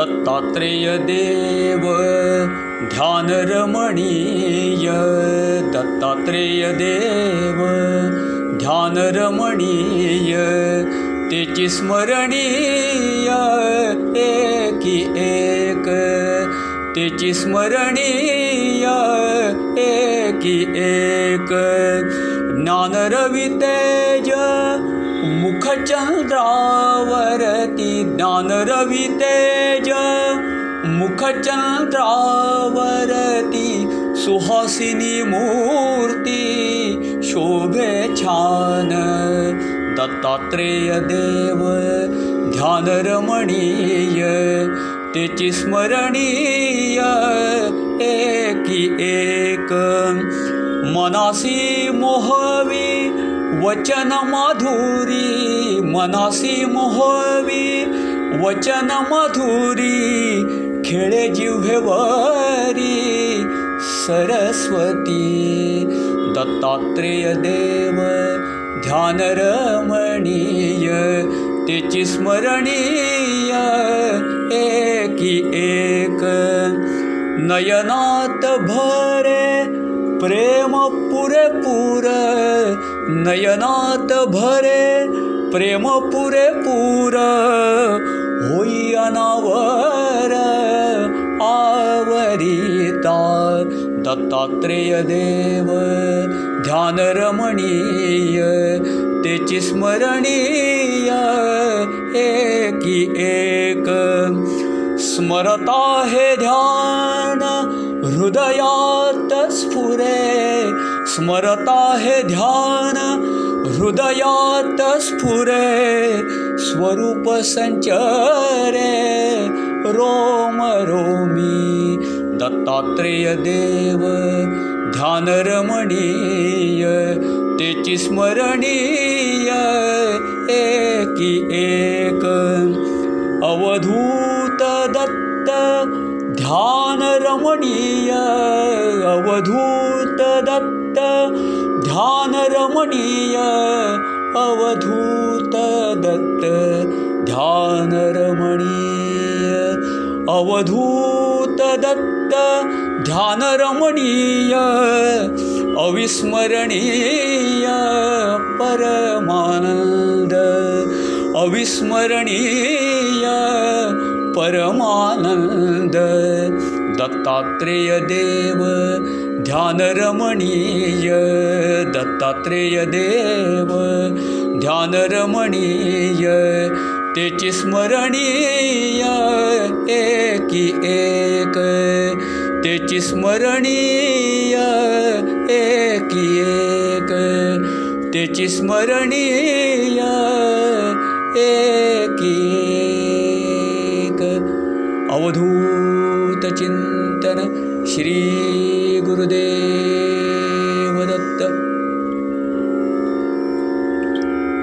दत्तात्रेयदेव ध्यानरमणीय दत्तात्रेयदेव ध्यानरमणीय तेची स्मरणीय एकी एक तेची स्मरणीय एकी एक ज्ञानरवितेज मुखचन्द्रावरति ज्ञानरवितेज मुखचन्द्रावरति सुहासिनी मूर्ति शोभे छान। दत्तात्रेयदेव ध्यानरमणीय तेची स्मरणीय एकी एक। मनासी मोहवी वचन माधुरी मनासी मोहवी वचन माधुरी खेळे जिव्हेवरी सरस्वती दत्तात्रेय देव ध्यानरमणीय तेची स्मरणीय एकी एक नयनात भरे प्रेम पुरेपूर नयनात भरे प्रेम पुरेपूर होई अनावर आवरिता दत्तात्रेय देव ध्यानरमणीय तेची स्मरणीय एकी एक स्मरता हे ध्यान हृदयात स्फुरे स्मरता हे ध्यान हृदयात स्फुरे स्वरूप संचरे रोम रोमी दत्तात्रेय देव ध्यानरमणीय तेची स्मरणीय एकी एक अवधूत दत्त ध्यानरमणीय अवधूत दत्त ध्यानरमणीय अवधूत दत्त ध्यानरमणीय अवधूत दत्त ध्यानरमणीय अविस्मरणीय परमानन्द अविस्मरणीय परमानन्द दत्तात्रेय देव ध्यानरमणीय दत्तात्रेय देव ध्यानरमणीय तेची स्मरणीय एकी एक। तेची स्मरणीय एकी एक। तेची स्मरणीय एकी एक। अवधूत चिंतन श्री गुरुदेव